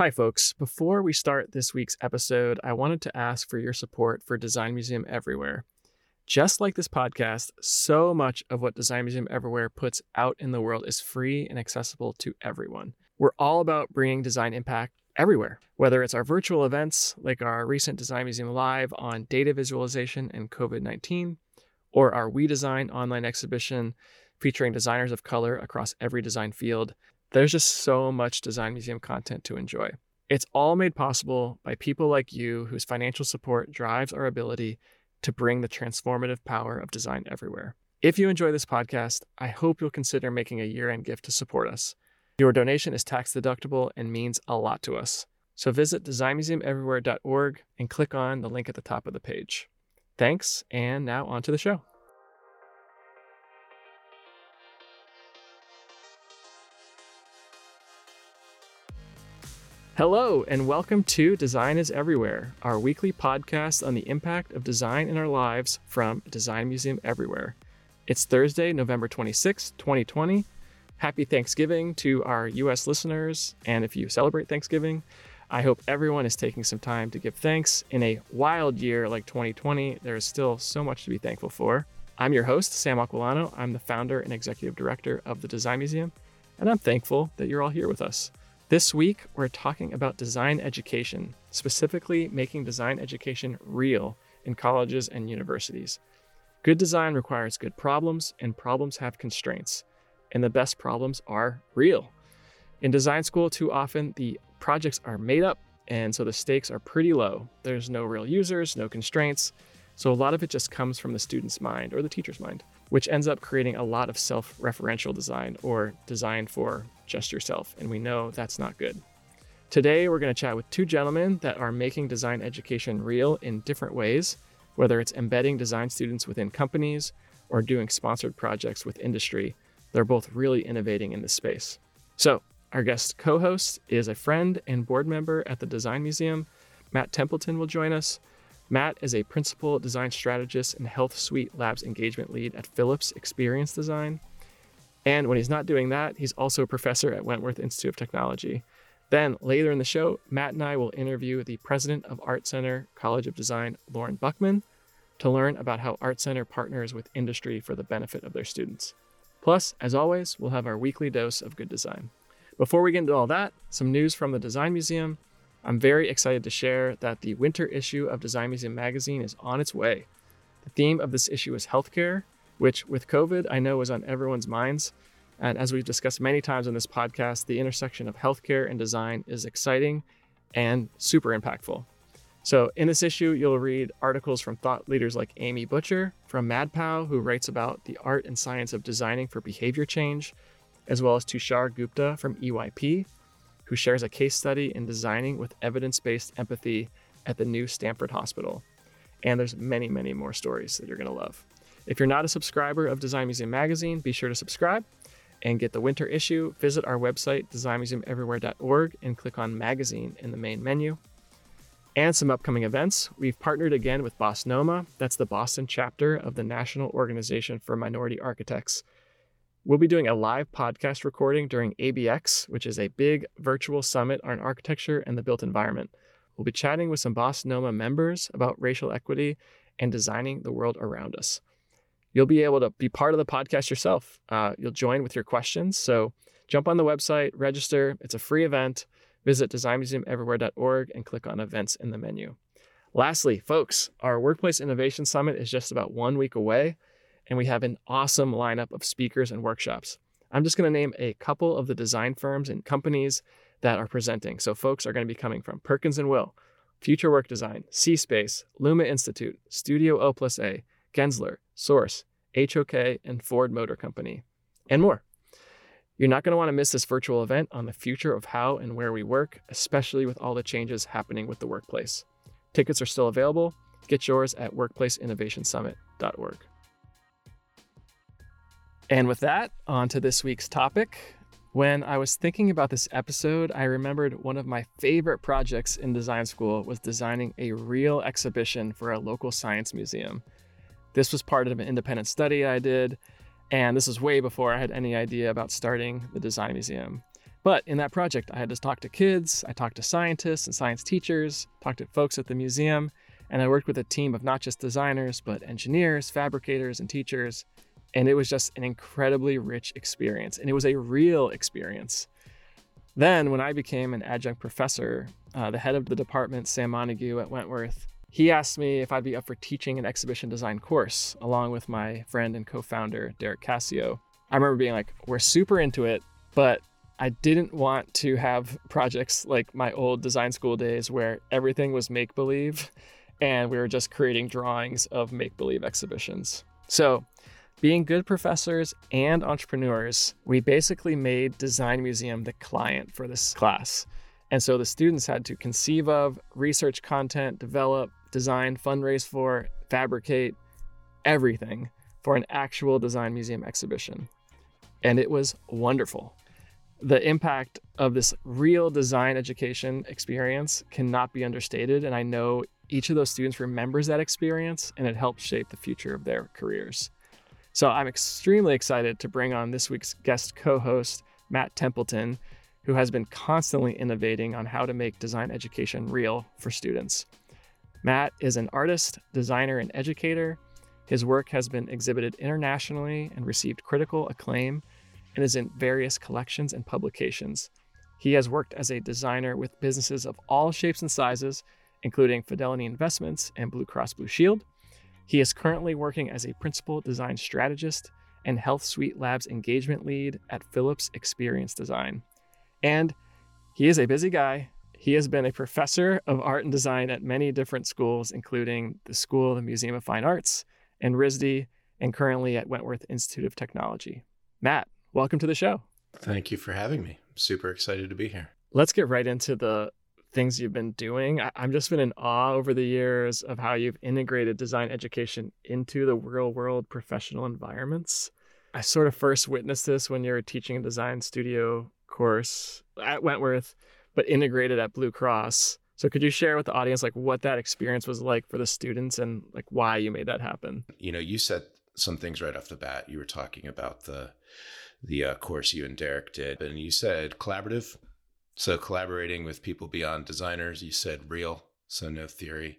Hi, folks. Before we start this week's episode, I wanted to ask for your support for Design Museum Everywhere. Just like this podcast, so much of what Design Museum Everywhere puts out in the world is free and accessible to everyone. We're all about bringing design impact everywhere, whether it's our virtual events like our recent Design Museum Live on data visualization and COVID 19, or our We Design online exhibition featuring designers of color across every design field. There's just so much Design Museum content to enjoy. It's all made possible by people like you whose financial support drives our ability to bring the transformative power of design everywhere. If you enjoy this podcast, I hope you'll consider making a year end gift to support us. Your donation is tax deductible and means a lot to us. So visit designmuseumeverywhere.org and click on the link at the top of the page. Thanks, and now on to the show. Hello, and welcome to Design is Everywhere, our weekly podcast on the impact of design in our lives from Design Museum Everywhere. It's Thursday, November 26, 2020. Happy Thanksgiving to our US listeners, and if you celebrate Thanksgiving, I hope everyone is taking some time to give thanks. In a wild year like 2020, there is still so much to be thankful for. I'm your host, Sam Aquilano. I'm the founder and executive director of the Design Museum, and I'm thankful that you're all here with us. This week, we're talking about design education, specifically making design education real in colleges and universities. Good design requires good problems, and problems have constraints. And the best problems are real. In design school, too often the projects are made up, and so the stakes are pretty low. There's no real users, no constraints. So a lot of it just comes from the student's mind or the teacher's mind, which ends up creating a lot of self referential design or design for just yourself, and we know that's not good. Today, we're going to chat with two gentlemen that are making design education real in different ways, whether it's embedding design students within companies or doing sponsored projects with industry. They're both really innovating in this space. So, our guest co host is a friend and board member at the Design Museum. Matt Templeton will join us. Matt is a principal design strategist and Health Suite Labs engagement lead at Philips Experience Design. And when he's not doing that, he's also a professor at Wentworth Institute of Technology. Then later in the show, Matt and I will interview the president of Art Center College of Design, Lorne Buchman, to learn about how Art Center partners with industry for the benefit of their students. Plus, as always, we'll have our weekly dose of good design. Before we get into all that, some news from the Design Museum. I'm very excited to share that the winter issue of Design Museum magazine is on its way. The theme of this issue is healthcare, which with COVID, I know is on everyone's minds. And as we've discussed many times on this podcast, the intersection of healthcare and design is exciting and super impactful. So, in this issue, you'll read articles from thought leaders like Amy Bucher from MadPow, who writes about the art and science of designing for behavior change, as well as Tushar Gupta from EYP, who shares a case study in designing with evidence based empathy at the new Stanford Hospital. And there's many, many more stories that you're going to love. If you're not a subscriber of Design Museum Magazine, be sure to subscribe and get the winter issue. Visit our website, designmuseumeverywhere.org, and click on Magazine in the main menu. And some upcoming events. We've partnered again with BOSNOMA, that's the Boston chapter of the National Organization for Minority Architects. We'll be doing a live podcast recording during ABX, which is a big virtual summit on architecture and the built environment. We'll be chatting with some BOSNOMA members about racial equity and designing the world around us you'll be able to be part of the podcast yourself. Uh, you'll join with your questions. So jump on the website, register. It's a free event. Visit designmuseumeverywhere.org and click on events in the menu. Lastly, folks, our Workplace Innovation Summit is just about one week away, and we have an awesome lineup of speakers and workshops. I'm just going to name a couple of the design firms and companies that are presenting. So, folks are going to be coming from Perkins and Will, Future Work Design, C Space, Luma Institute, Studio O plus A, Gensler, Source, HOK, and Ford Motor Company, and more. You're not going to want to miss this virtual event on the future of how and where we work, especially with all the changes happening with the workplace. Tickets are still available. Get yours at workplaceinnovationsummit.org. And with that, on to this week's topic. When I was thinking about this episode, I remembered one of my favorite projects in design school was designing a real exhibition for a local science museum. This was part of an independent study I did, and this was way before I had any idea about starting the design museum. But in that project, I had to talk to kids, I talked to scientists and science teachers, talked to folks at the museum, and I worked with a team of not just designers, but engineers, fabricators, and teachers. And it was just an incredibly rich experience. And it was a real experience. Then, when I became an adjunct professor, uh, the head of the department, Sam Montague at Wentworth, he asked me if I'd be up for teaching an exhibition design course along with my friend and co founder, Derek Cascio. I remember being like, we're super into it, but I didn't want to have projects like my old design school days where everything was make believe and we were just creating drawings of make believe exhibitions. So, being good professors and entrepreneurs, we basically made Design Museum the client for this class. And so the students had to conceive of, research content, develop, design, fundraise for, fabricate everything for an actual Design Museum exhibition. And it was wonderful. The impact of this real design education experience cannot be understated. And I know each of those students remembers that experience and it helps shape the future of their careers. So I'm extremely excited to bring on this week's guest co host, Matt Templeton, who has been constantly innovating on how to make design education real for students. Matt is an artist, designer, and educator. His work has been exhibited internationally and received critical acclaim and is in various collections and publications. He has worked as a designer with businesses of all shapes and sizes, including Fidelity Investments and Blue Cross Blue Shield. He is currently working as a principal design strategist and Health Suite Labs engagement lead at Philips Experience Design. And he is a busy guy. He has been a professor of art and design at many different schools, including the School of the Museum of Fine Arts and RISD, and currently at Wentworth Institute of Technology. Matt, welcome to the show. Thank you for having me. I'm super excited to be here. Let's get right into the things you've been doing. I, have just been in awe over the years of how you've integrated design education into the real world professional environments. I sort of first witnessed this when you were teaching a design studio course at Wentworth, but integrated at Blue Cross. So could you share with the audience like what that experience was like for the students and like why you made that happen? You know, you said some things right off the bat. You were talking about the the uh, course you and Derek did, and you said collaborative. So collaborating with people beyond designers. You said real, so no theory,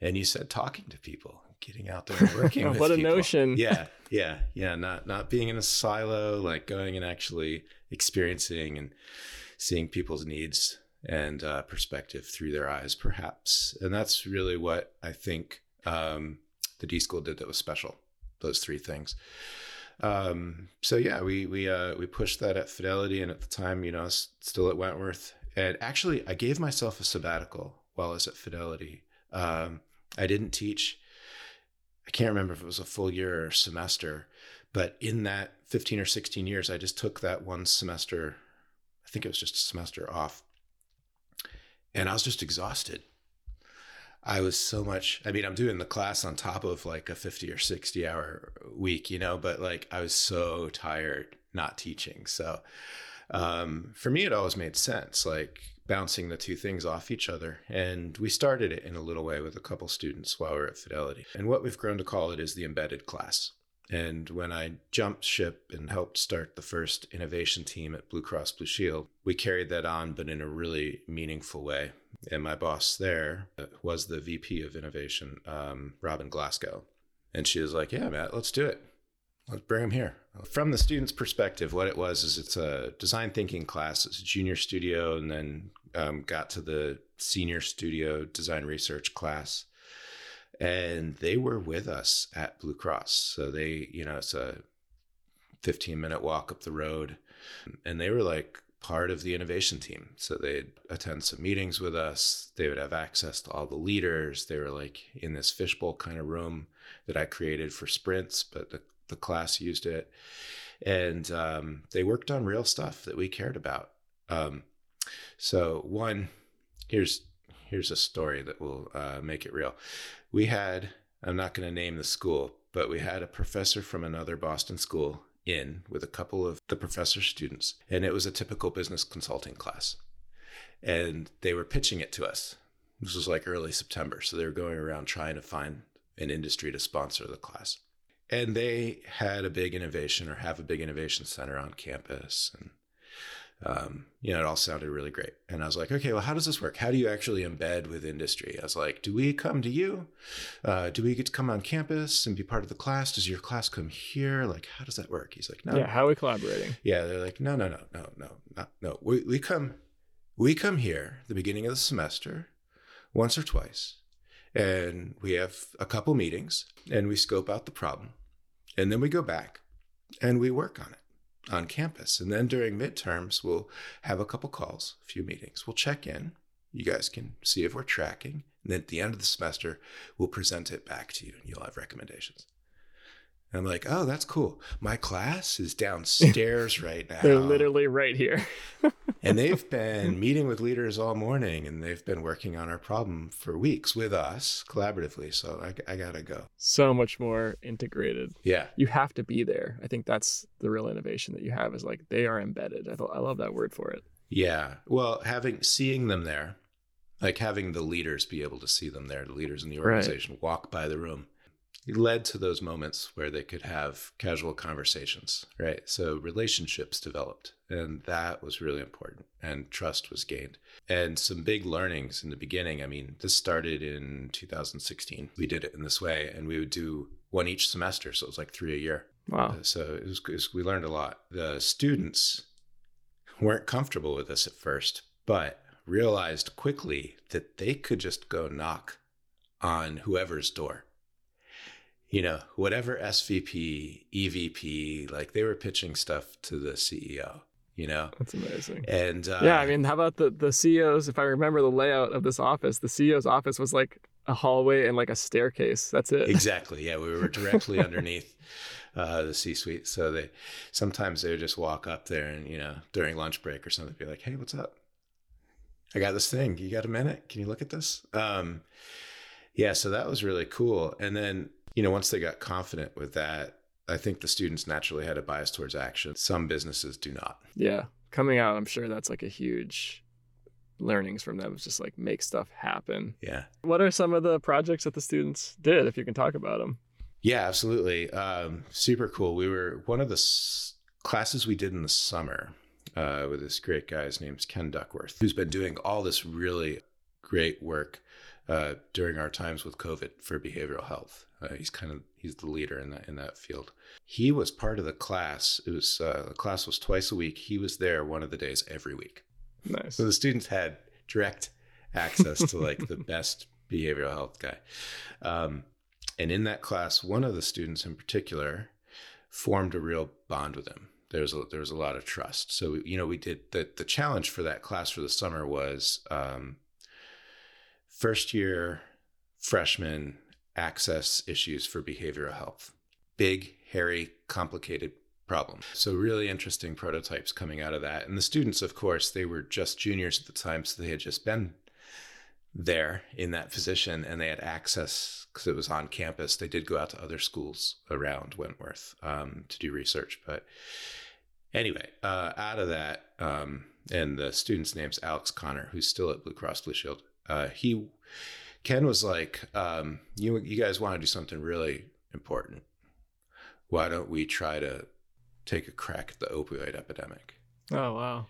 and you said talking to people, getting out there and working with what a people. notion! Yeah, yeah, yeah. Not not being in a silo, like going and actually experiencing and seeing people's needs and uh, perspective through their eyes, perhaps. And that's really what I think um, the D School did that was special. Those three things. Um, so yeah, we we uh, we pushed that at Fidelity, and at the time, you know, was still at Wentworth. And actually, I gave myself a sabbatical while I was at Fidelity. Um, I didn't teach. I can't remember if it was a full year or semester, but in that 15 or 16 years, I just took that one semester. I think it was just a semester off, and I was just exhausted. I was so much, I mean, I'm doing the class on top of like a 50 or 60 hour week, you know, but like I was so tired not teaching. So um, for me, it always made sense, like bouncing the two things off each other. And we started it in a little way with a couple students while we are at Fidelity. And what we've grown to call it is the embedded class. And when I jumped ship and helped start the first innovation team at Blue Cross Blue Shield, we carried that on, but in a really meaningful way. And my boss there was the VP of innovation, um, Robin Glasgow. And she was like, Yeah, Matt, let's do it. Let's bring him here. From the student's perspective, what it was is it's a design thinking class. It's a junior studio, and then um, got to the senior studio design research class and they were with us at Blue Cross. So they, you know, it's a 15 minute walk up the road, and they were like part of the innovation team. So they'd attend some meetings with us. They would have access to all the leaders. They were like in this fishbowl kind of room that I created for sprints, but the, the class used it. And um, they worked on real stuff that we cared about. Um, so one, here's here's a story that will uh, make it real. We had, I'm not going to name the school, but we had a professor from another Boston school in with a couple of the professor's students, and it was a typical business consulting class. And they were pitching it to us. This was like early September, so they were going around trying to find an industry to sponsor the class. And they had a big innovation or have a big innovation center on campus. And um, you know, it all sounded really great. And I was like, okay, well, how does this work? How do you actually embed with industry? I was like, do we come to you? Uh, do we get to come on campus and be part of the class? Does your class come here? Like, how does that work? He's like, no. Yeah, how are we collaborating? Yeah, they're like, no, no, no, no, no, no, no. We, we come, we come here the beginning of the semester, once or twice, and we have a couple meetings, and we scope out the problem, and then we go back, and we work on it on campus. And then during midterms, we'll have a couple calls, a few meetings. We'll check in. You guys can see if we're tracking. And then at the end of the semester, we'll present it back to you and you'll have recommendations. And I'm like, oh, that's cool. My class is downstairs right now. They're literally right here. and they've been meeting with leaders all morning and they've been working on our problem for weeks with us collaboratively. So I, I got to go. So much more integrated. Yeah. You have to be there. I think that's the real innovation that you have is like they are embedded. I, th- I love that word for it. Yeah. Well, having, seeing them there, like having the leaders be able to see them there, the leaders in the organization right. walk by the room led to those moments where they could have casual conversations, right? So relationships developed, and that was really important, and trust was gained. And some big learnings in the beginning. I mean, this started in 2016. We did it in this way, and we would do one each semester, so it was like three a year. Wow! Uh, so it was, it was we learned a lot. The students weren't comfortable with this at first, but realized quickly that they could just go knock on whoever's door you know, whatever SVP, EVP, like they were pitching stuff to the CEO, you know? That's amazing. And uh, yeah, I mean, how about the, the CEO's? If I remember the layout of this office, the CEO's office was like a hallway and like a staircase. That's it. Exactly. Yeah. We were directly underneath uh, the C suite. So they sometimes they would just walk up there and, you know, during lunch break or something, be like, hey, what's up? I got this thing. You got a minute? Can you look at this? Um, yeah. So that was really cool. And then, you know, once they got confident with that, I think the students naturally had a bias towards action. Some businesses do not. Yeah. Coming out, I'm sure that's like a huge learnings from them. It's just like make stuff happen. Yeah. What are some of the projects that the students did, if you can talk about them? Yeah, absolutely. Um, super cool. We were one of the s- classes we did in the summer uh, with this great guy. His name's Ken Duckworth, who's been doing all this really great work uh, during our times with COVID for behavioral health. Uh, he's kind of he's the leader in that in that field. He was part of the class. It was uh, the class was twice a week. He was there one of the days every week. Nice. So the students had direct access to like the best behavioral health guy. Um, and in that class, one of the students in particular formed a real bond with him. There's a, there was a lot of trust. So you know we did the the challenge for that class for the summer was um, first year freshmen access issues for behavioral health. Big, hairy, complicated problem. So really interesting prototypes coming out of that. And the students, of course, they were just juniors at the time, so they had just been there in that position and they had access because it was on campus. They did go out to other schools around Wentworth um, to do research. But anyway, uh, out of that, um, and the student's name's Alex Connor, who's still at Blue Cross Blue Shield. Uh, he Ken was like, um, "You you guys want to do something really important? Why don't we try to take a crack at the opioid epidemic?" Oh wow!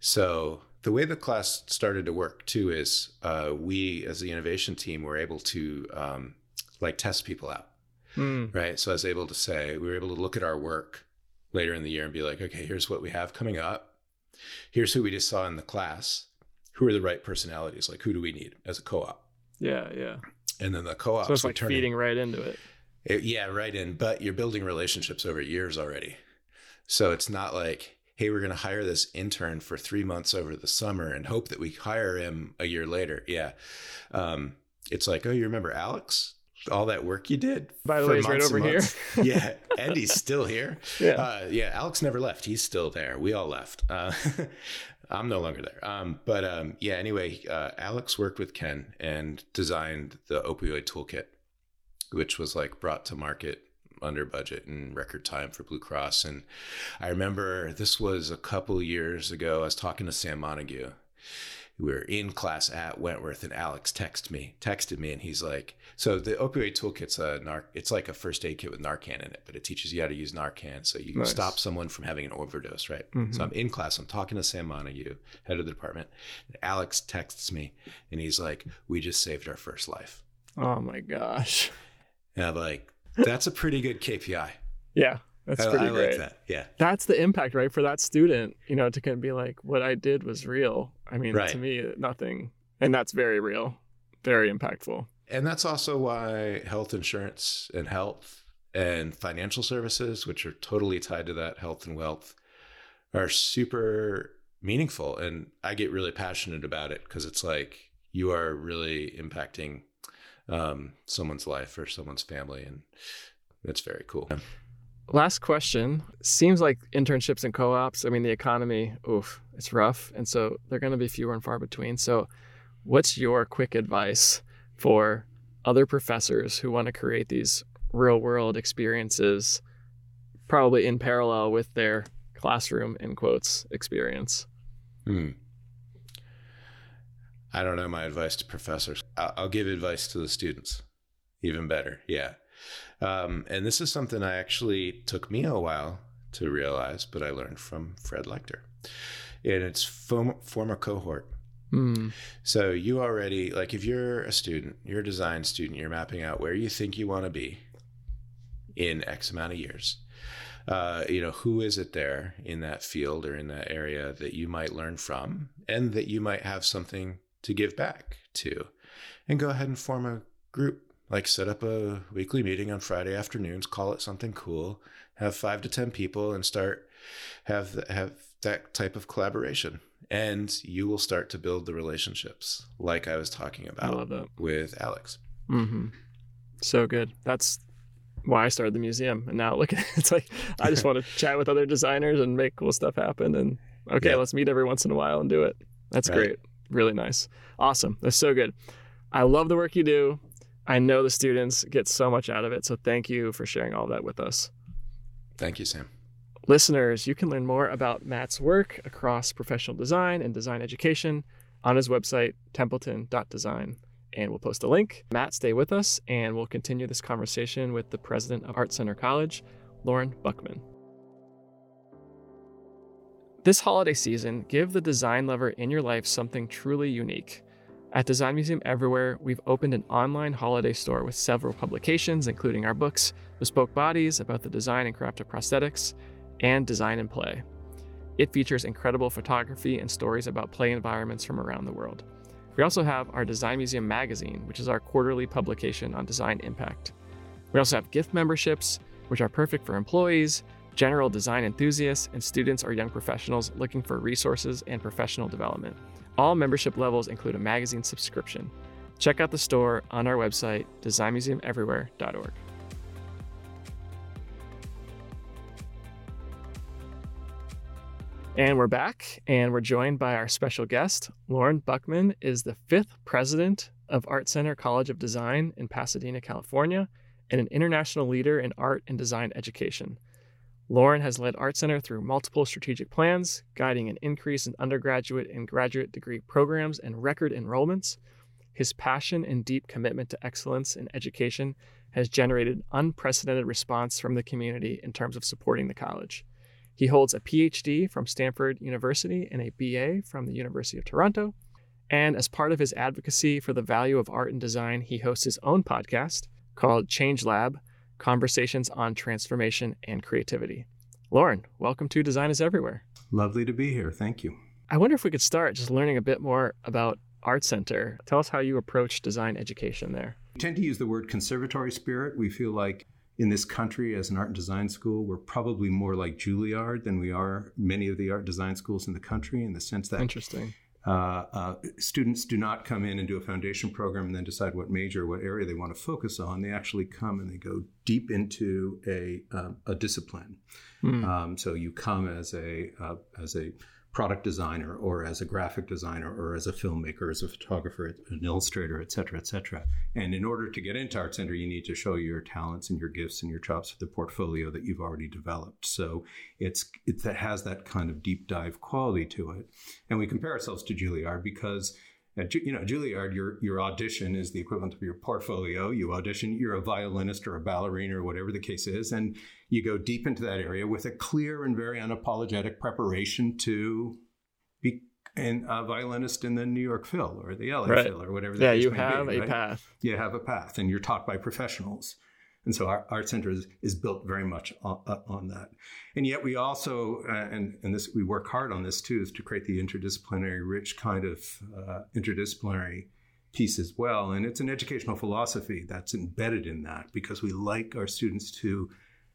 So the way the class started to work too is uh, we, as the innovation team, were able to um, like test people out, mm. right? So I was able to say we were able to look at our work later in the year and be like, okay, here's what we have coming up. Here's who we just saw in the class. Who are the right personalities? Like, who do we need as a co-op? Yeah, yeah. And then the co-op. So it's like feeding right into it. it. Yeah, right in. But you're building relationships over years already. So it's not like, hey, we're going to hire this intern for three months over the summer and hope that we hire him a year later. Yeah. Um, it's like, oh, you remember Alex? All that work you did. By the way, he's right over here. yeah, and he's still here. Yeah, uh, yeah. Alex never left. He's still there. We all left. Uh, I'm no longer there. Um, but um, yeah, anyway, uh, Alex worked with Ken and designed the opioid toolkit, which was like brought to market under budget and record time for Blue Cross. And I remember this was a couple years ago. I was talking to Sam Montague, we were in class at Wentworth, and Alex texted me, texted me, and he's like, "So the opioid toolkit's a narc. It's like a first aid kit with Narcan in it, but it teaches you how to use Narcan, so you can Nice. stop someone from having an overdose, right?" Mhm. So I'm in class. I'm talking to Sam Montague, head of the department. And Alex texts me, and he's like, "We just saved our first life," Oh my gosh. and I'm like, "That's a pretty good KPI. Yeah, that's I, pretty I great. like that. Yeah, That's the impact, right? For that student, you know, to kind of be like, what I did was real. I mean, Right. to me, nothing. And that's very real, very impactful. and that's also why health insurance and health and financial services, which are totally tied to that health and wealth, are super meaningful. And I get really passionate about it because it's like you are really impacting um, someone's life or someone's family, and it's very cool. Last question. Seems like internships and co ops, I mean, the economy, oof, it's rough. And so they're going to be fewer and far between. So, what's your quick advice for other professors who want to create these real world experiences, probably in parallel with their classroom, in quotes, experience? Hmm. I don't know my advice to professors. I'll give advice to the students. Even better. Yeah. Um, and this is something I actually took me a while to realize, but I learned from Fred Lecter. And it's form, form a cohort. Hmm. So you already, like, if you're a student, you're a design student, you're mapping out where you think you want to be in X amount of years. Uh, you know, who is it there in that field or in that area that you might learn from and that you might have something to give back to? And go ahead and form a group. Like, set up a weekly meeting on Friday afternoons, call it something cool, have five to 10 people, and start have have that type of collaboration and you will start to build the relationships like I was talking about with Alex. hmm So good. That's why I started the museum. And now look. It's like I just want to chat with other designers and make cool stuff happen. And okay, Yeah. let's meet every once in a while and do it. That's Right. great. Really nice. Awesome. That's so good. I love the work you do. I know the students get so much out of it. So thank you for sharing all that with us. Thank you, Sam. Listeners, you can learn more about Matt's work across professional design and design education on his website, templeton.design. And we'll post a link. Matt, stay with us, and we'll continue this conversation with the president of Art Center College, Lorne Buchman. This holiday season, give the design lover in your life something truly unique. At Design Museum Everywhere, we've opened an online holiday store with several publications, including our books, Bespoke Bodies about the design and craft of prosthetics, and Design and Play. It features incredible photography and stories about play environments from around the world. We also have our Design Museum magazine, which is our quarterly publication on design impact. We also have gift memberships, which are perfect for employees, general design enthusiasts, and students or young professionals looking for resources and professional development. All membership levels include a magazine subscription. Check out the store on our website, designmuseumeverywhere.org. And we're back, and we're joined by our special guest. Lorne Buchman is the fifth president of Art Center College of Design in Pasadena, California, and an international leader in art and design education. Lorne has led Art Center through multiple strategic plans, guiding an increase in undergraduate and graduate degree programs and record enrollments. His passion and deep commitment to excellence in education has generated unprecedented response from the community in terms of supporting the college. He holds a PhD from Stanford University and a BA from the University of Toronto. And as part of his advocacy for the value of art and design, he hosts his own podcast called Change Lab Conversations on Transformation and Creativity. Lorne, welcome to Design is Everywhere. Lovely to be here. Thank you. I wonder if we could start just learning a bit more about Art Center. Tell us how you approach design education there. We tend to use the word conservatory spirit. We feel like in this country, as an art and design school, we're probably more like Juilliard than we are many of the art design schools in the country, in the sense that Interesting. Uh, uh, students do not come in and do a foundation program and then decide what major, or what area they want to focus on. They actually come and they go deep into a, um, a discipline. Hmm. Um, so you come as a uh, as a product designer or as a graphic designer or as a filmmaker, as a photographer, an illustrator, et cetera, et cetera. And in order to get into Art Center, you need to show your talents and your gifts and your chops with the portfolio that you've already developed. So it's it has that kind of deep dive quality to it. And we compare ourselves to Juilliard because at, you know, Juilliard, your your audition is the equivalent of your portfolio. You audition, you're a violinist or a ballerina or whatever the case is, and you go deep into that area with a clear and very unapologetic preparation to be an, a violinist in the New York Phil or the LA right. Phil or whatever. yeah, you have be, a right? path. You have a path, and you're taught by professionals. And so our art center is, is built very much on, uh, on, that. And yet we also, uh, and, and this we work hard on this too, is to create the interdisciplinary, rich kind of uh, interdisciplinary piece as well. And it's an educational philosophy that's embedded in that because we like our students to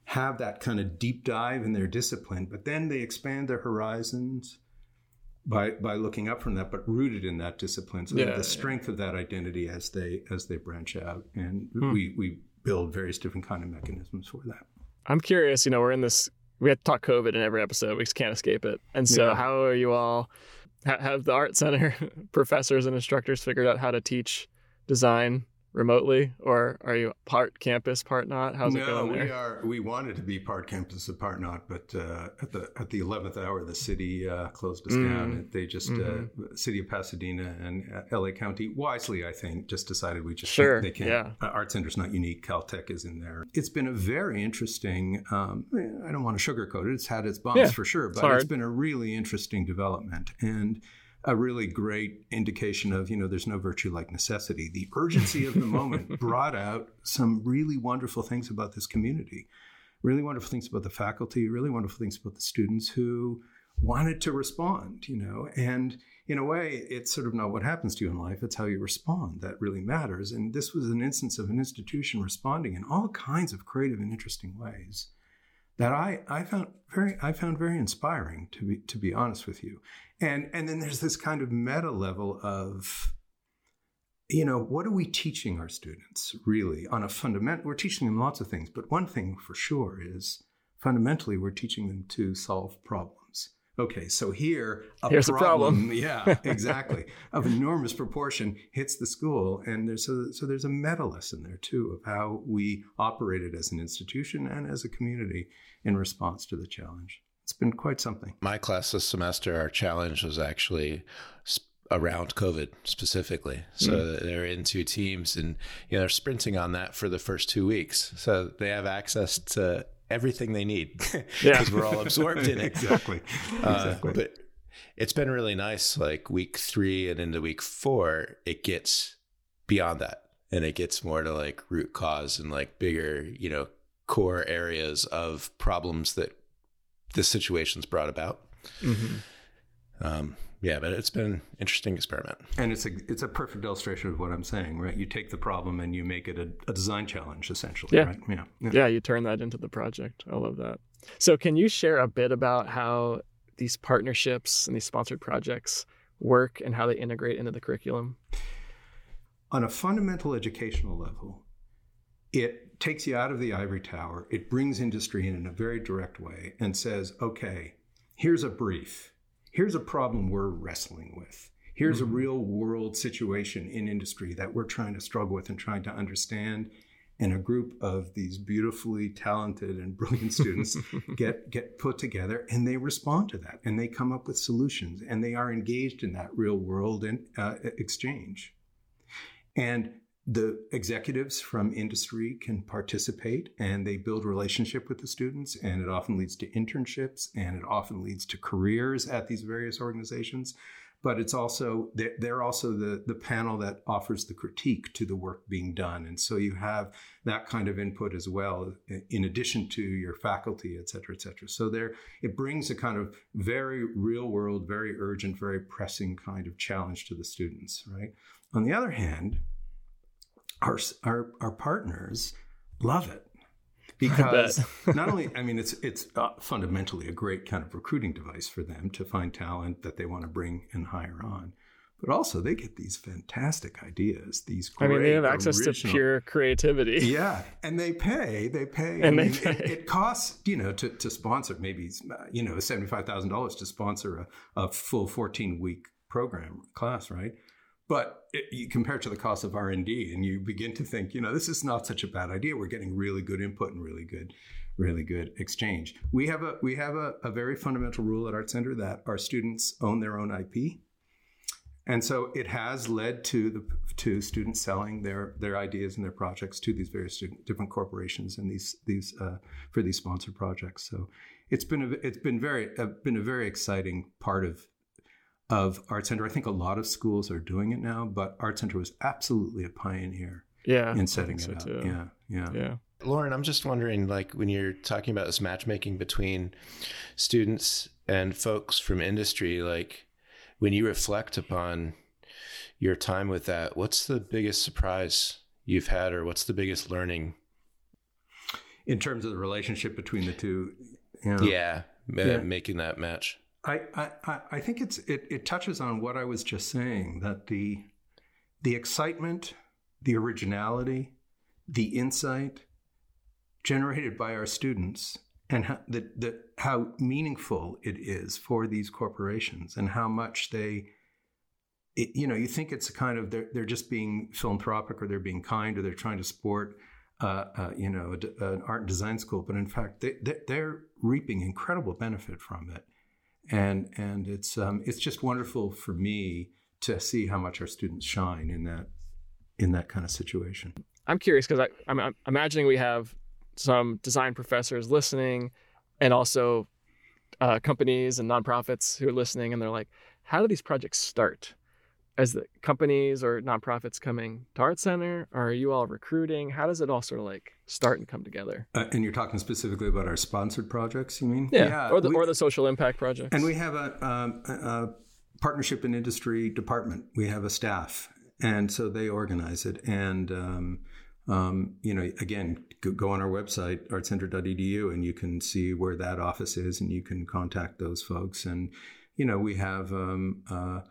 have that kind of deep dive in their discipline, but then they expand their horizons by by looking up from that, but rooted in that discipline. So yeah, the strength yeah. of that identity as they as they branch out. And hmm. we we build various different kind of mechanisms for that. I'm curious, you know, we're in this, we have to talk COVID in every episode. We just can't escape it. And so, yeah. how are you all, have the art center professors and instructors figured out how to teach design remotely, or are you part campus, part not? How's no, it going there? we are. We wanted to be part campus and part not, but uh, at the at the eleventh hour, the city uh, closed us mm. down. They just uh, mm-hmm. uh, city of Pasadena and uh, L.A. County wisely, I think, just decided we just sure they can't. Yeah. Uh, art Center's not unique. Caltech is in there. It's been a very interesting. Um, I don't want to sugarcoat it. It's had its bumps yeah, for sure, but it's, it's been a really interesting development and a really great indication of, you know, there's no virtue like necessity. The urgency of the moment brought out some really wonderful things about this community, really wonderful things about the faculty, really wonderful things about the students who wanted to respond, you know, and in a way, it's sort of not what happens to you in life, it's how you respond that really matters. And this was an instance of an institution responding in all kinds of creative and interesting ways that I, I found very I found very inspiring to be to be honest with you. And and then there's this kind of meta level of you know, what are we teaching our students really on a fundamental we're teaching them lots of things, but one thing for sure is fundamentally we're teaching them to solve problems. Okay, so here a Here's problem, a problem. yeah, exactly, of enormous proportion hits the school, and there's a, so there's a meta lesson there too of how we operated as an institution and as a community in response to the challenge. It's been quite something. My class this semester, our challenge was actually around COVID specifically. So mm. they're in two teams, and you know they're sprinting on that for the first two weeks. So they have access to everything they need because yeah. we're all absorbed in it. exactly. Uh, exactly. But it's been really nice. Like week three and into week four, it gets beyond that, and it gets more to like root cause and like bigger, you know, core areas of problems that this situation's brought about. Mm-hmm. Um, yeah, but it's been an interesting experiment. And it's a it's a perfect illustration of what I'm saying, right? You take the problem and you make it a, a design challenge, essentially. Yeah. Right? yeah, yeah, yeah. You turn that into the project. I love that. So, can you share a bit about how these partnerships and these sponsored projects work and how they integrate into the curriculum? On a fundamental educational level, it takes you out of the ivory tower. It brings industry in in a very direct way and says, okay, here's a brief. Here's a problem we're wrestling with. Here's mm-hmm. a real world situation in industry that we're trying to struggle with and trying to understand. And a group of these beautifully talented and brilliant students get get put together, and they respond to that, and they come up with solutions, and they are engaged in that real world and uh, exchange. And the executives from industry can participate and they build relationship with the students and it often leads to internships and it often leads to careers at these various organizations. But it's also they're also the the panel that offers the critique to the work being done. And so you have that kind of input as well in addition to your faculty et cetera et cetera. So there it brings a kind of very real world very urgent very pressing kind of challenge to the students right? On the other hand our our, our partners love it because not only I mean it's it's uh, fundamentally a great kind of recruiting device for them to find talent that they want to bring and hire on, but also they get these fantastic ideas. These I mean, they have great access to pure creativity. yeah, and they pay. They pay. And I they pay. It, it costs you know to, to sponsor maybe you know seventy five thousand dollars to sponsor a, a full fourteen week program class, right? But it, you compare it to the cost of R and D, and you begin to think, you know, this is not such a bad idea. We're getting really good input and really good, really good exchange. We have a we have a, a very fundamental rule at Art Center that our students own their own IP. And so it has led to the to students selling their their ideas and their projects to these various student, different corporations and these these uh, for these sponsored projects. So it's been a, it's been very uh, been a very exciting part of of Art Center. I think a lot of schools are doing it now, but Art Center was absolutely a pioneer Yeah, in setting it so up. too. Yeah, yeah, yeah. Lorne, I'm just wondering, like, when you're talking about this matchmaking between students and folks from industry, like, when you reflect upon your time with that, what's the biggest surprise you've had, or what's the biggest learning? In terms of the relationship between the two, you know, Yeah, Yeah. making that match. I, I, I- think it's it, it touches on what I was just saying that the the excitement, the originality, the insight generated by our students and how, the, the, how meaningful it is for these corporations and how much they it, you know you think it's a kind of they're, they're just being philanthropic or they're being kind or they're trying to support uh, uh, you know an art and design school but in fact they, they're reaping incredible benefit from it and and it's um, it's just wonderful for me to see how much our students shine in that in that kind of situation. I'm curious because I'm, I'm imagining we have some design professors listening, and also uh, companies and nonprofits who are listening, and they're like, "How do these projects start? As the companies or nonprofits coming to Art Center, or are you all recruiting? How does it all sort of like start and come together? Uh, and you're talking specifically about our sponsored projects, you mean? or the we- or the social impact projects. And we have a, um, a, partnership and industry department. We have a staff, and so they organize it. And um, um, you know, again, go, go on our website artcenter.edu, and you can see where that office is, and you can contact those folks. And you know, we have um, uh,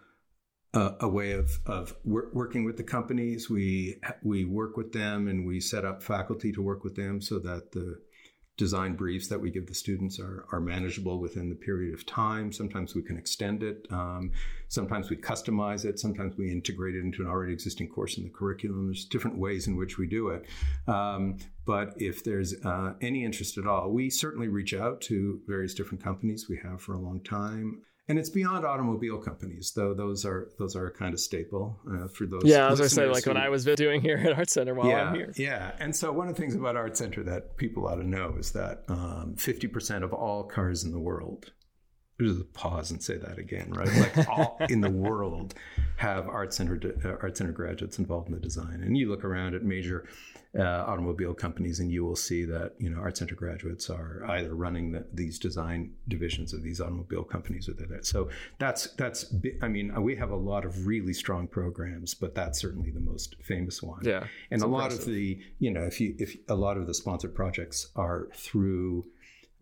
a, a way of of wor- working with the companies. We we work with them, and we set up faculty to work with them so that the design briefs that we give the students are, are manageable within the period of time. Sometimes we can extend it. Um, sometimes we customize it. Sometimes we integrate it into an already existing course in the curriculum. There's different ways in which we do it. Um, but if there's uh, any interest at all, we certainly reach out to various different companies we have for a long time. And it's beyond automobile companies, though. Those are those are a kind of staple uh, for those. yeah, as I say, like when who- I was doing here at Art Center while yeah, I'm here. Yeah. And so one of the things about Art Center that people ought to know is that um, 50% of all cars in the world, just pause and say that again, right? Like all in the world have Art Center uh, Art Center graduates involved in the design. And you look around at major uh, automobile companies and you will see that, you know, Art Center graduates are either running the, these design divisions of these automobile companies or they're there. So that's, that's, I mean, we have a lot of really strong programs, but that's certainly the most famous one Yeah, and a lot of the you know if you if a lot of the sponsored projects are through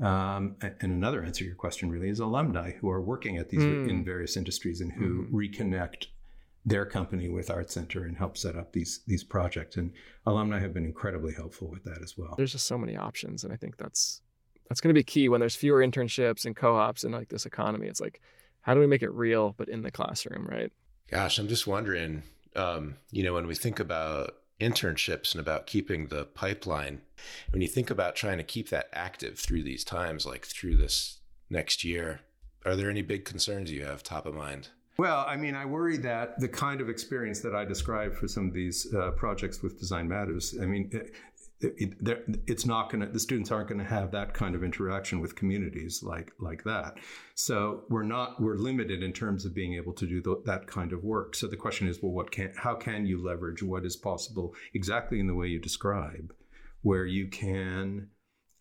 um, and another answer to your question really is alumni who are working at these Mm. in various industries and who reconnect their company with Art Center and help set up these these projects and alumni have been incredibly helpful with that as well. there's just so many options and i think that's that's going to be key when there's fewer internships and co-ops and like this economy it's like how do we make it real but in the classroom right Gosh, I'm just wondering, um, you know, when we think about internships and about keeping the pipeline, when you think about trying to keep that active through these times, like through this next year, are there any big concerns you have top of mind? Well, I mean, I worry that the kind of experience that I described for some of these uh, projects with Design Matters, I mean, it, it, they're- it's not going to, the students aren't going to have that kind of interaction with communities like like that. So we're not, we're limited in terms of being able to do tho- that kind of work. So the question is, well, what can, how can you leverage what is possible exactly in the way you describe, where you can,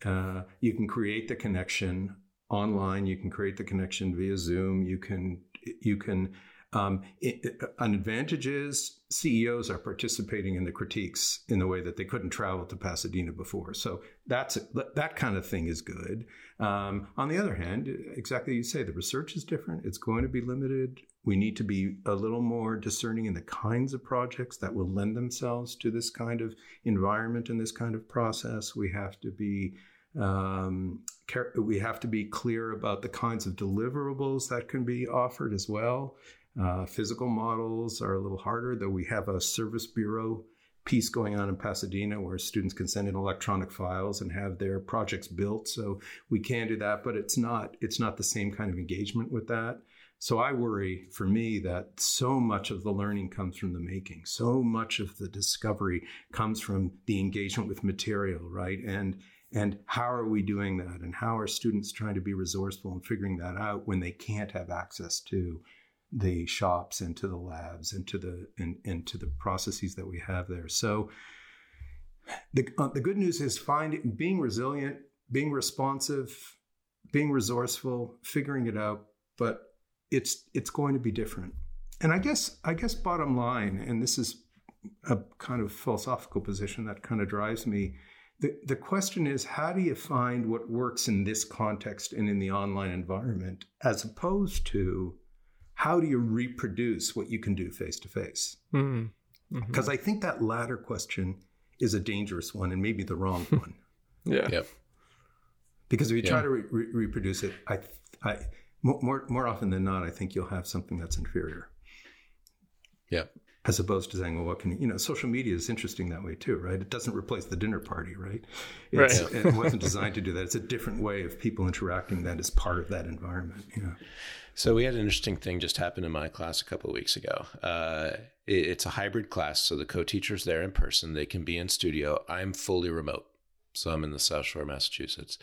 uh, you can create the connection online. You can create the connection via Zoom. You can you can Um, it, an advantage is CEOs are participating in the critiques in the way that they couldn't travel to Pasadena before. So that's that kind of thing is good. Um, on the other hand, exactly you say, the research is different. It's going to be limited. We need to be a little more discerning in the kinds of projects that will lend themselves to this kind of environment and this kind of process. We have to be um, we have to be clear about the kinds of deliverables that can be offered as well. Uh, physical models are a little harder, though we have a service bureau piece going on in Pasadena where students can send in electronic files and have their projects built. So we can do that, but it's not it's not the same kind of engagement with that. So I worry for me that so much of the learning comes from the making. So much of the discovery comes from the engagement with material, right? And and how are we doing that? And how are students trying to be resourceful and figuring that out when they can't have access to the shops and to the labs and to the and, and to the processes that we have there. So the uh, the good news is finding being resilient, being responsive, being resourceful, figuring it out, but it's it's going to be different. And I guess I guess bottom line, and this is a kind of philosophical position that kind of drives me. The, the question is how do you find what works in this context and in the online environment as opposed to how do you reproduce what you can do face to face? Because. I think that latter question is a dangerous one and maybe the wrong one. yeah. Yep. Because if you yeah. try to re- re- reproduce it, I, I, more, more often than not, I think you'll have something that's inferior. Yep. As opposed to saying, well, what can you, you know, social media is interesting that way too, right? It doesn't replace the dinner party, right? It's, right. it wasn't designed to do that. It's a different way of people interacting that is part of that environment. Yeah. So we had an interesting thing just happen in my class a couple of weeks ago. Uh, it, it's a hybrid class, so the co-teacher's there in person. They can be in studio. I'm fully remote, so I'm in the South Shore, Massachusetts.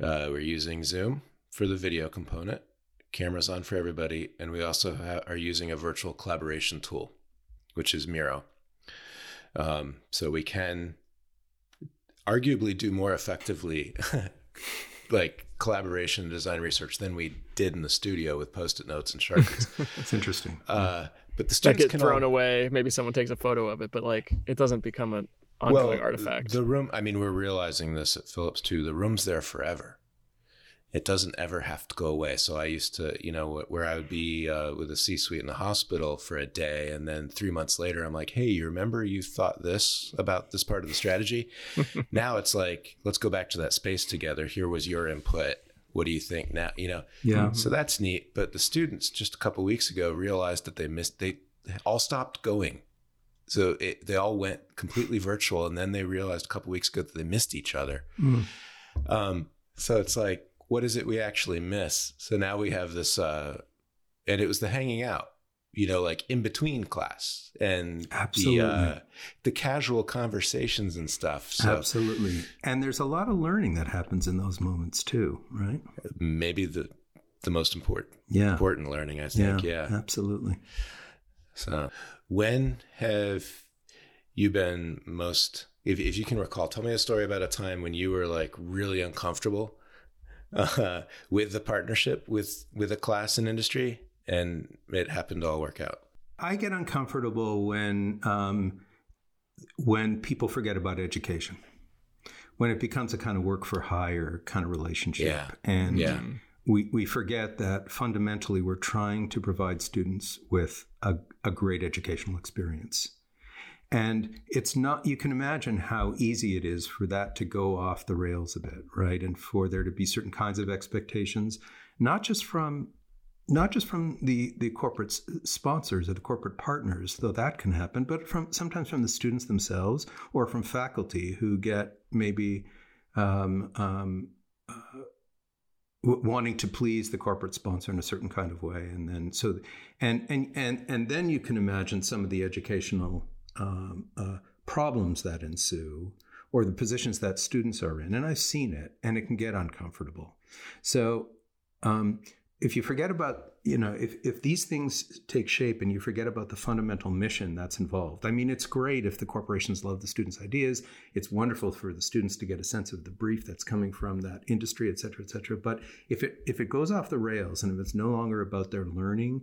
Uh, we're using Zoom for the video component. Cameras on for everybody, and we also ha- are using a virtual collaboration tool, which is Miro. Um, so we can arguably do more effectively like collaboration and design research than we did in the studio with post-it notes and sharpies. It's interesting. Uh, but the students that get can thrown all... away. Maybe someone takes a photo of it, but like it doesn't become an ongoing well, artifact. The room. I mean, we're realizing this at Philips too. The room's there forever it doesn't ever have to go away. So I used to, you know, where I would be uh, with a C suite in the hospital for a day. And then three months later, I'm like, hey, you remember you thought this about this part of the strategy? now it's like, let's go back to that space together. Here was your input. What do you think now? You know, yeah. So that's neat. But the students just a couple weeks ago realized that they missed. They all stopped going. So it, they all went completely virtual, and then they realized a couple weeks ago that they missed each other. Mm. Um, so it's like what is it we actually miss? So now we have this, uh, and it was the hanging out, you know, like in between class and Absolutely. the uh, the casual conversations and stuff. So, Absolutely, and there's a lot of learning that happens in those moments too, right? Maybe the the most important, yeah. important learning, I think. Yeah, yeah, absolutely. So, when have you been most? If, if you can recall, tell me a story about a time when you were like really uncomfortable uh, with the partnership with with a class and industry, and it happened to all work out. I get uncomfortable when um, when people forget about education, when it becomes a kind of work for hire kind of relationship, yeah. and yeah. we we forget that fundamentally we're trying to provide students with a, a great educational experience. And it's not, you can imagine how easy it is for that to go off the rails a bit, right? And for there to be certain kinds of expectations, not just from not just from the, the corporate sponsors or the corporate partners, though that can happen, but from sometimes from the students themselves or from faculty who get maybe um, um, uh, wanting to please the corporate sponsor in a certain kind of way, and then so and and and and then you can imagine some of the educational um, uh, problems that ensue or the positions that students are in. And I've seen it, and it can get uncomfortable. So um, if you forget about, you know, if, if these things take shape and you forget about the fundamental mission that's involved, I mean, it's great if the corporations love the students' ideas. It's wonderful for the students to get a sense of the brief that's coming from that industry, et cetera, et cetera. But if it if it goes off the rails and if it's no longer about their learning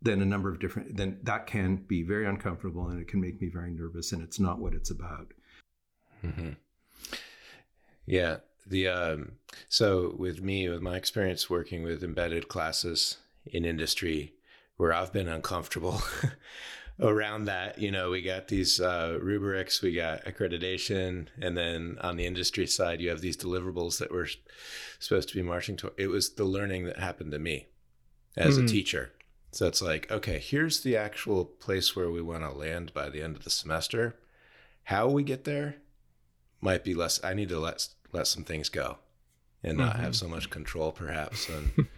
then a number of different then that can be very uncomfortable and it can make me very nervous and it's not what it's about mm-hmm. yeah the um, so with me with my experience working with embedded classes in industry where i've been uncomfortable around that you know we got these uh, rubrics we got accreditation and then on the industry side you have these deliverables that we're supposed to be marching to it was the learning that happened to me as mm-hmm. a teacher so it's like okay here's the actual place where we want to land by the end of the semester how we get there might be less i need to let let some things go and not mm-hmm. have so much control perhaps and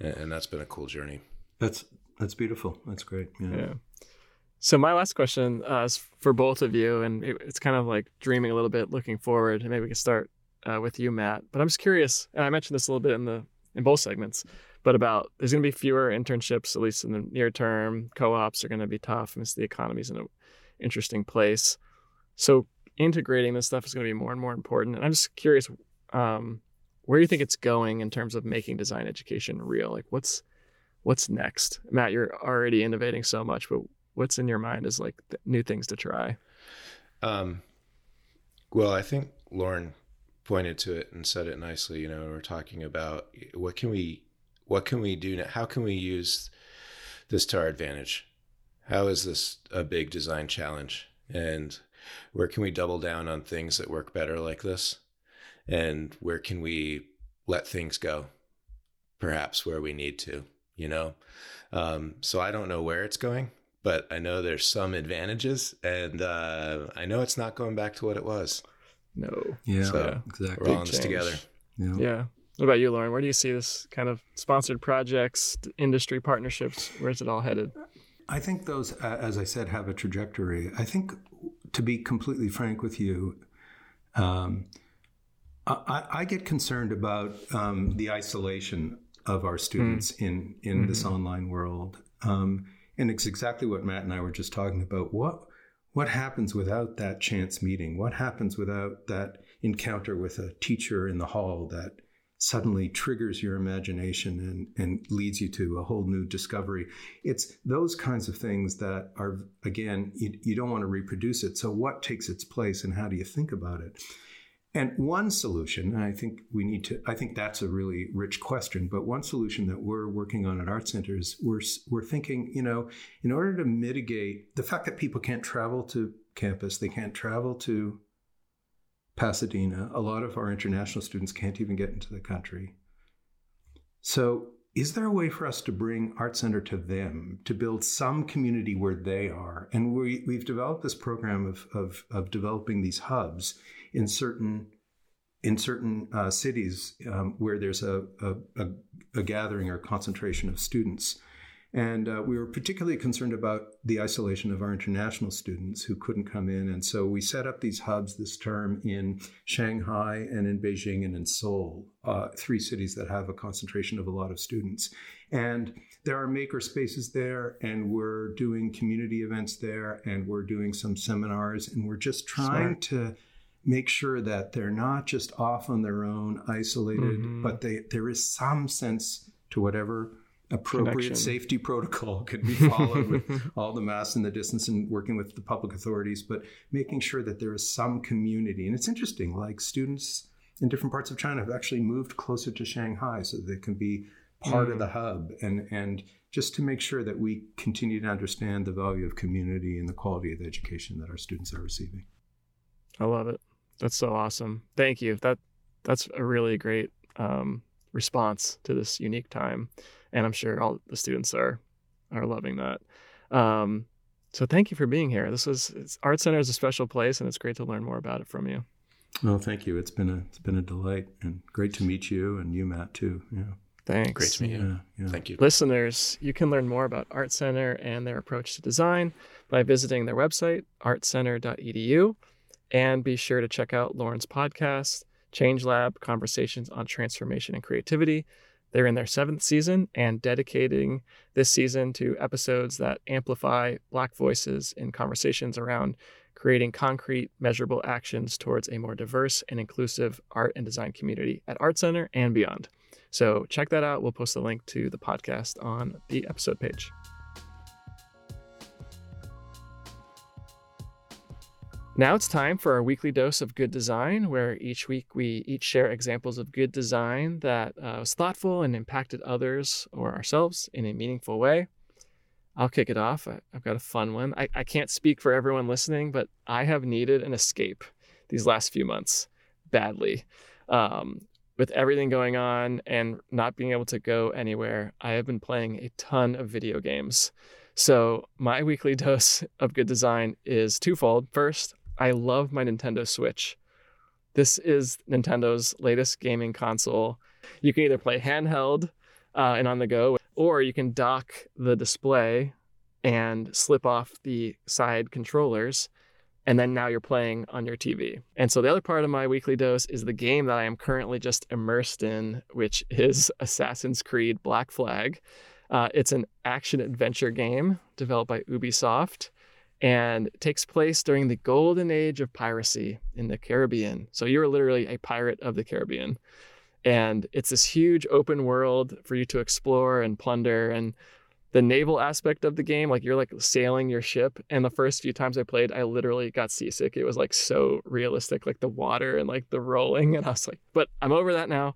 and that's been a cool journey that's that's beautiful. That's great. Yeah. yeah. So my last question uh, is for both of you, and it, it's kind of like dreaming a little bit, looking forward. And maybe we can start uh, with you, Matt. But I'm just curious, and I mentioned this a little bit in the in both segments, but about there's going to be fewer internships, at least in the near term. Co-ops are going to be tough, and the economy's in an interesting place. So integrating this stuff is going to be more and more important. And I'm just curious, um, where do you think it's going in terms of making design education real? Like, what's what's next? Matt, you're already innovating so much, but what's in your mind is like new things to try? Um, well, I think Lorne pointed to it and said it nicely. You know, we're talking about what can we, what can we do now? How can we use this to our advantage? How is this a big design challenge? And where can we double down on things that work better like this? And where can we let things go? Perhaps where we need to you know? Um, so I don't know where it's going, but I know there's some advantages and uh, I know it's not going back to what it was. No. Yeah, so exactly. We're all in this together. Yeah. yeah. What about you, Lorne? Where do you see this kind of sponsored projects, industry partnerships? Where's it all headed? I think those, as I said, have a trajectory. I think, to be completely frank with you, um, I, I, get concerned about um, the isolation of our students mm. in in mm-hmm. this online world. Um, and it's exactly what Matt and I were just talking about. What what happens without that chance meeting? What happens without that encounter with a teacher in the hall that suddenly triggers your imagination and, and leads you to a whole new discovery? It's those kinds of things that are, again, you, you don't want to reproduce it. So, what takes its place and how do you think about it? And one solution, and I think we need to, I think that's a really rich question, but one solution that we're working on at Art Centers, we're, we're thinking, you know, in order to mitigate the fact that people can't travel to campus, they can't travel to Pasadena, a lot of our international students can't even get into the country. So, is there a way for us to bring Art Center to them, to build some community where they are? And we, we've developed this program of, of, of developing these hubs in certain in certain uh, cities um, where there's a, a, a, a, gathering or concentration of students. And uh, we were particularly concerned about the isolation of our international students who couldn't come in. And so we set up these hubs this term in Shanghai and in Beijing and in Seoul, uh, three cities that have a concentration of a lot of students. And there are maker spaces there, and we're doing community events there, and we're doing some seminars, and we're just trying Smart. to make sure that they're not just off on their own, isolated, mm-hmm. but they, there is some sense to whatever appropriate Connection. safety protocol could be followed with all the masks and the distance and working with the public authorities, but making sure that there is some community. And it's interesting, like students in different parts of China have actually moved closer to Shanghai so that they can be part mm. of the hub and and just to make sure that we continue to understand the value of community and the quality of the education that our students are receiving. I love it. That's so awesome. Thank you. That that's a really great um, response to this unique time, and I'm sure all the students are are loving that. Um, so thank you for being here. This was Art Center is a special place, and it's great to learn more about it from you. Well, thank you. It's been a it's been a delight and great to meet you and you, Matt, too. Yeah. Thanks. Great to meet you. Yeah, yeah. Thank you. Listeners, you can learn more about Art Center and their approach to design by visiting their website, artcenter.edu. And be sure to check out Lorne's podcast, Change Lab Conversations on Transformation and Creativity. They're in their seventh season and dedicating this season to episodes that amplify Black voices in conversations around creating concrete, measurable actions towards a more diverse and inclusive art and design community at Art Center and beyond. So check that out. We'll post a link to the podcast on the episode page. Now it's time for our weekly dose of good design, where each week we each share examples of good design that uh, was thoughtful and impacted others or ourselves in a meaningful way. I'll kick it off. I, have got a fun one. I, I can't speak for everyone listening, but I have needed an escape these last few months badly. Um, with everything going on and not being able to go anywhere, I have been playing a ton of video games. So, my weekly dose of good design is twofold. First, I love my Nintendo Switch. This is Nintendo's latest gaming console. You can either play handheld uh, and on the go, or you can dock the display and slip off the side controllers and then now you're playing on your TV. And so the other part of my weekly dose is the game that I am currently just immersed in, which is Assassin's Creed Black Flag. Uh, it's an action adventure game developed by Ubisoft and takes place during the golden age of piracy in the Caribbean. So you're literally a pirate of the Caribbean. And it's this huge open world for you to explore and plunder. And the naval aspect of the game, like you're like sailing your ship. And the first few times I played, I literally got seasick. It was like so realistic, like the water and like the rolling. And I was like, but I'm over that now.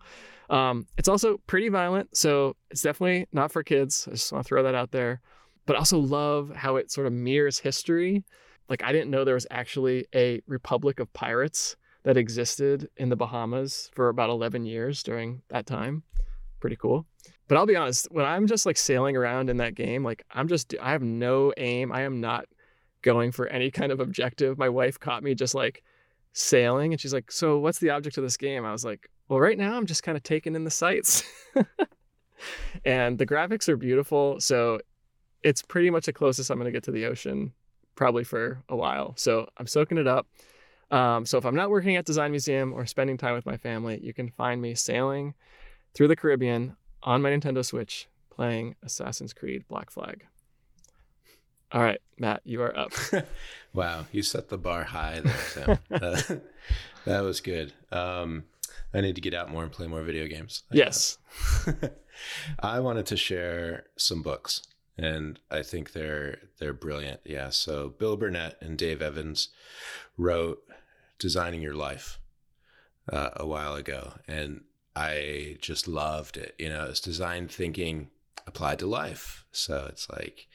Um, it's also pretty violent. So it's definitely not for kids. I just want to throw that out there. But also love how it sort of mirrors history. Like I didn't know there was actually a Republic of Pirates that existed in the Bahamas for about 11 years during that time. Pretty cool. But I'll be honest, when I'm just like sailing around in that game, like I'm just, I have no aim. I am not going for any kind of objective. My wife caught me just like sailing and she's like, So what's the object of this game? I was like, Well, right now I'm just kind of taking in the sights. and the graphics are beautiful. So it's pretty much the closest I'm going to get to the ocean probably for a while. So I'm soaking it up. Um, so if I'm not working at Design Museum or spending time with my family, you can find me sailing through the Caribbean on my Nintendo Switch playing Assassin's Creed Black Flag. All right, Matt, you are up. wow, you set the bar high there, Sam. that was good. Um, I need to get out more and play more video games. I yes. I wanted to share some books, and I think they're they're brilliant. Yeah. So Bill Burnett and Dave Evans wrote "Designing Your Life" uh, a while ago, and I just loved it. You know, it's design thinking applied to life. So it's like,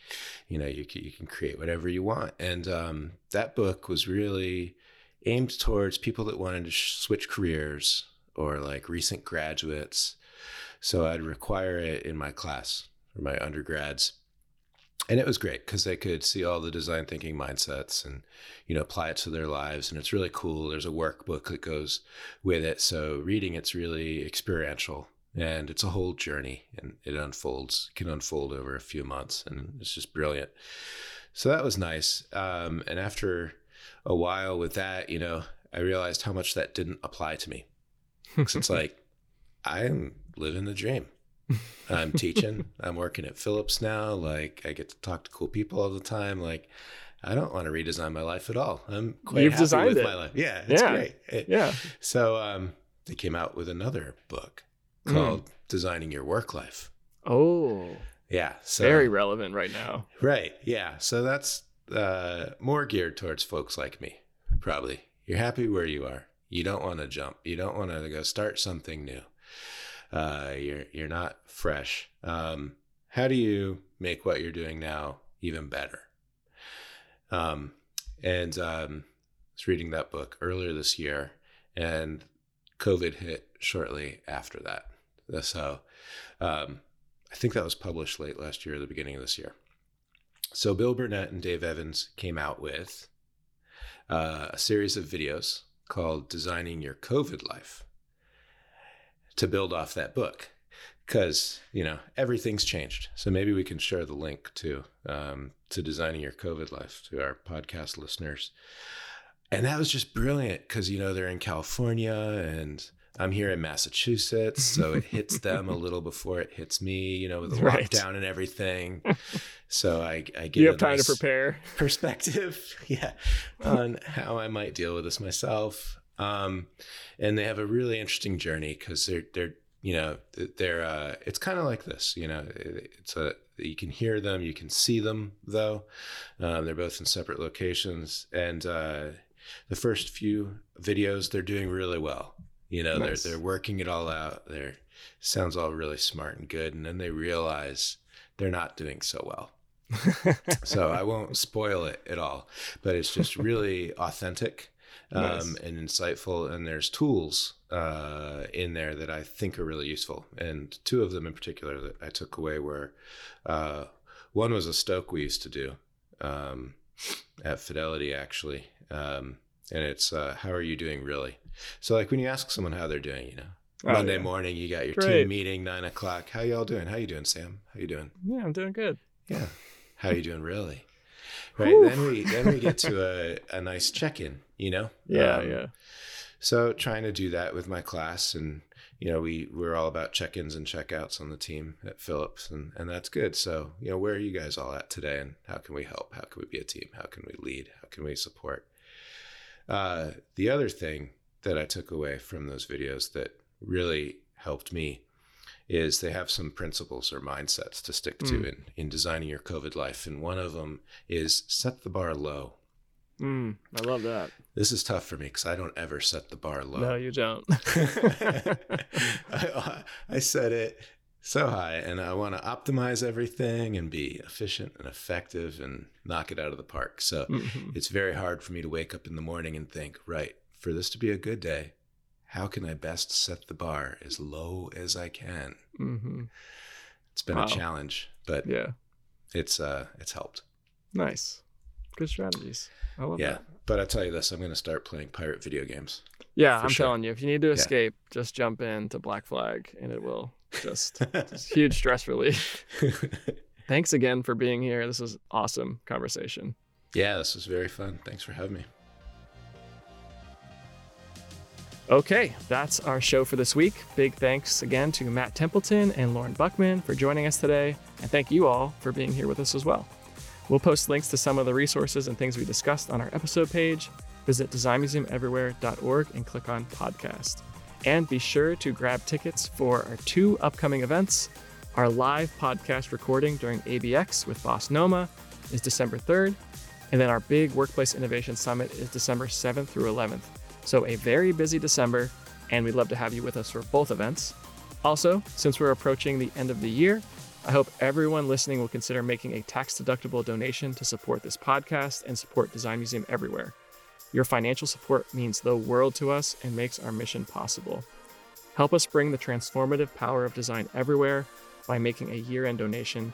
you know, you can, you can create whatever you want. And um, that book was really aimed towards people that wanted to sh- switch careers or like recent graduates. So I'd require it in my class for my undergrads and it was great because they could see all the design thinking mindsets and you know apply it to their lives and it's really cool. There's a workbook that goes with it so reading it's really experiential and it's a whole journey and it unfolds can unfold over a few months and it's just brilliant. So that was nice. Um, and after a while with that you know i realized how much that didn't apply to me. It's like i'm living the dream I'm teaching. I'm working at Philips now. Like I get to talk to cool people all the time. Like I don't want to redesign my life at all. I'm quite You've happy with it. my life. Yeah, it's yeah. great. It, yeah. So um, they came out with another book hmm. called mm. Designing Your Work Life. Oh. Yeah. So, Very relevant right now. Right. Yeah. So that's uh, more geared towards folks like me, probably. You're happy where you are. You don't want to jump. You don't want to go start something new uh, you're you're not fresh. Um, how do you make what you're doing now even better? Um, and um, I was reading that book earlier this year, and COVID hit shortly after that. So um, I think that was published late last year, or the beginning of this year. So Bill Burnett and Dave Evans came out with uh, a series of videos called "Designing Your COVID Life." To build off that book because you know everything's changed. So maybe we can share the link to um, to designing your covid life to our podcast listeners. And that was just brilliant because you know they're in california and i'm here in massachusetts so it hits them a little before it hits me you know with the right. lockdown and everything. So i, I get you have time nice to prepare. perspective yeah on how i might deal with this myself um, and they have a really interesting journey because they're they're you know, they're uh, it's kind of like this. You know, it's a you can hear them, you can see them though. Um, they're both in separate locations, and uh, the first few videos they're doing really well. You know, nice. they're they're working it all out. They're sounds all really smart and good, and then they realize they're not doing so well. so I won't spoil it at all, but it's just really authentic um, nice. and insightful. And there's tools uh, in there that I think are really useful. And two of them in particular that I took away were uh, one was a stoke we used to do um, at Fidelity, actually. Um, and it's uh, how are you doing really? So, like when you ask someone how they're doing, you know, Oh, Monday yeah. morning, you got your Great. team meeting nine o'clock. How y'all doing? How you doing, Sam? How you doing? Yeah, I'm doing good. Yeah. How you doing, really? Right. then we then we get to a, a nice check in. You know. Yeah, um, yeah. So trying to do that with my class, and you know, we we're all about check ins and check-outs on the team at Philips, and and that's good. So you know, where are you guys all at today, and how can we help? How can we be a team? How can we lead? How can we support? Uh, the other thing that I took away from those videos that really helped me is they have some principles or mindsets to stick to mm. in, in designing your COVID life. And one of them is set the bar low. Mm, I love that. This is tough for me because I don't ever set the bar low. No, you don't. I, I set it so high and I want to optimize everything and be efficient and effective and knock it out of the park. So mm-hmm. it's very hard for me to wake up in the morning and think, right, for this to be a good day, how can I best set the bar as low as I can? Mm-hmm. It's been wow. a challenge, but yeah, it's uh, it's helped. Nice, good strategies. I love yeah, that. but I tell you this, I'm going to start playing pirate video games. Yeah, I'm sure. telling you, if you need to escape, yeah. just jump into Black Flag, and it will just, just huge stress relief. Thanks again for being here. This was awesome conversation. Yeah, this was very fun. Thanks for having me. Okay, that's our show for this week. Big thanks again to Matt Templeton and Lorne Buchman for joining us today, and thank you all for being here with us as well. We'll post links to some of the resources and things we discussed on our episode page. Visit designmuseumeverywhere.org and click on podcast. And be sure to grab tickets for our two upcoming events. Our live podcast recording during ABX with BOSNOMA is December 3rd, and then our big Workplace Innovation Summit is December 7th through 11th. So, a very busy December, and we'd love to have you with us for both events. Also, since we're approaching the end of the year, I hope everyone listening will consider making a tax deductible donation to support this podcast and support Design Museum everywhere. Your financial support means the world to us and makes our mission possible. Help us bring the transformative power of design everywhere by making a year end donation.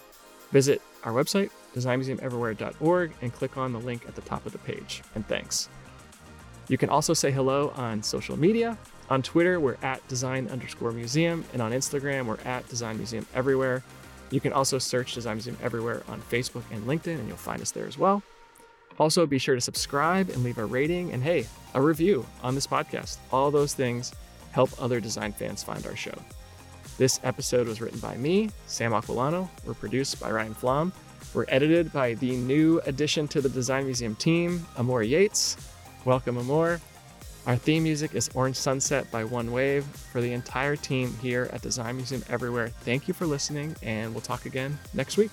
Visit our website, designmuseumeverywhere.org, and click on the link at the top of the page. And thanks. You can also say hello on social media. On Twitter, we're at design underscore museum, and on Instagram, we're at design museum everywhere. You can also search Design Museum everywhere on Facebook and LinkedIn, and you'll find us there as well. Also, be sure to subscribe and leave a rating and, hey, a review on this podcast. All those things help other design fans find our show. This episode was written by me, Sam Aquilano. We're produced by Ryan Flom. We're edited by the new addition to the Design Museum team, Amor Yates. Welcome, Amor. Our theme music is Orange Sunset by One Wave. For the entire team here at Design Museum Everywhere, thank you for listening, and we'll talk again next week.